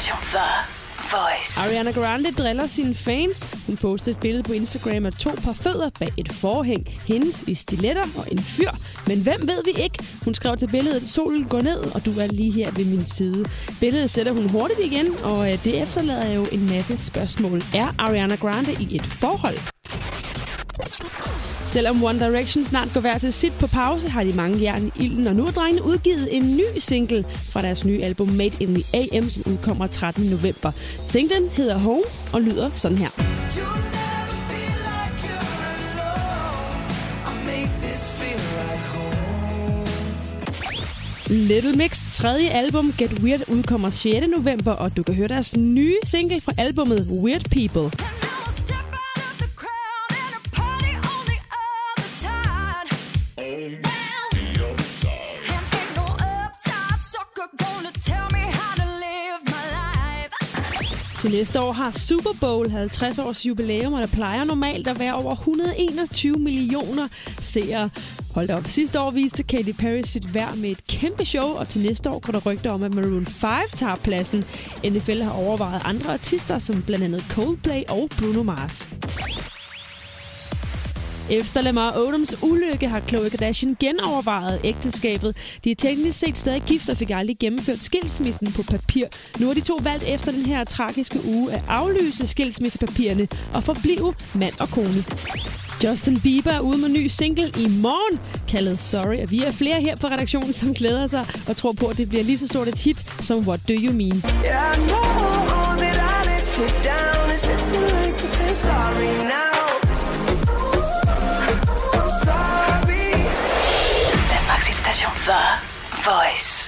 station The Voice. Ariana Grande driller sine fans. Hun postede et billede på Instagram af to par fødder bag et forhæng. Hendes i stiletter og en fyr. Men hvem ved vi ikke? Hun skrev til billedet, solen går ned, og du er lige her ved min side. Billedet sætter hun hurtigt igen, og øh, det efterlader jo en masse spørgsmål. Er Ariana Grande i et forhold? Selvom One Direction snart går hver til sit på pause, har de mange jern i ilden, og nu har drengene udgivet en ny single fra deres nye album Made in the AM, som udkommer 13. november. Singlen hedder Home og lyder sådan her. Little Mix tredje album Get Weird udkommer 6. november, og du kan høre deres nye single fra albumet Weird People. Til næste år har Super Bowl 50 års jubilæum, og der plejer normalt at være over 121 millioner seere. Hold da op. Sidste år viste Katy Perry sit værd med et kæmpe show, og til næste år går der rygter om, at Maroon 5 tager pladsen. NFL har overvejet andre artister, som blandt andet Coldplay og Bruno Mars. Efter Lamar Odoms ulykke har Khloe Kardashian genovervejet ægteskabet. De er teknisk set stadig gift og fik aldrig gennemført skilsmissen på papir. Nu har de to valgt efter den her tragiske uge at aflyse skilsmissepapirerne og forblive mand og kone. Justin Bieber er ude med ny single i morgen, kaldet Sorry. Og vi er flere her på redaktionen, som glæder sig og tror på, at det bliver lige så stort et hit som What Do You Mean. Yeah, I know that I let you down. The Voice.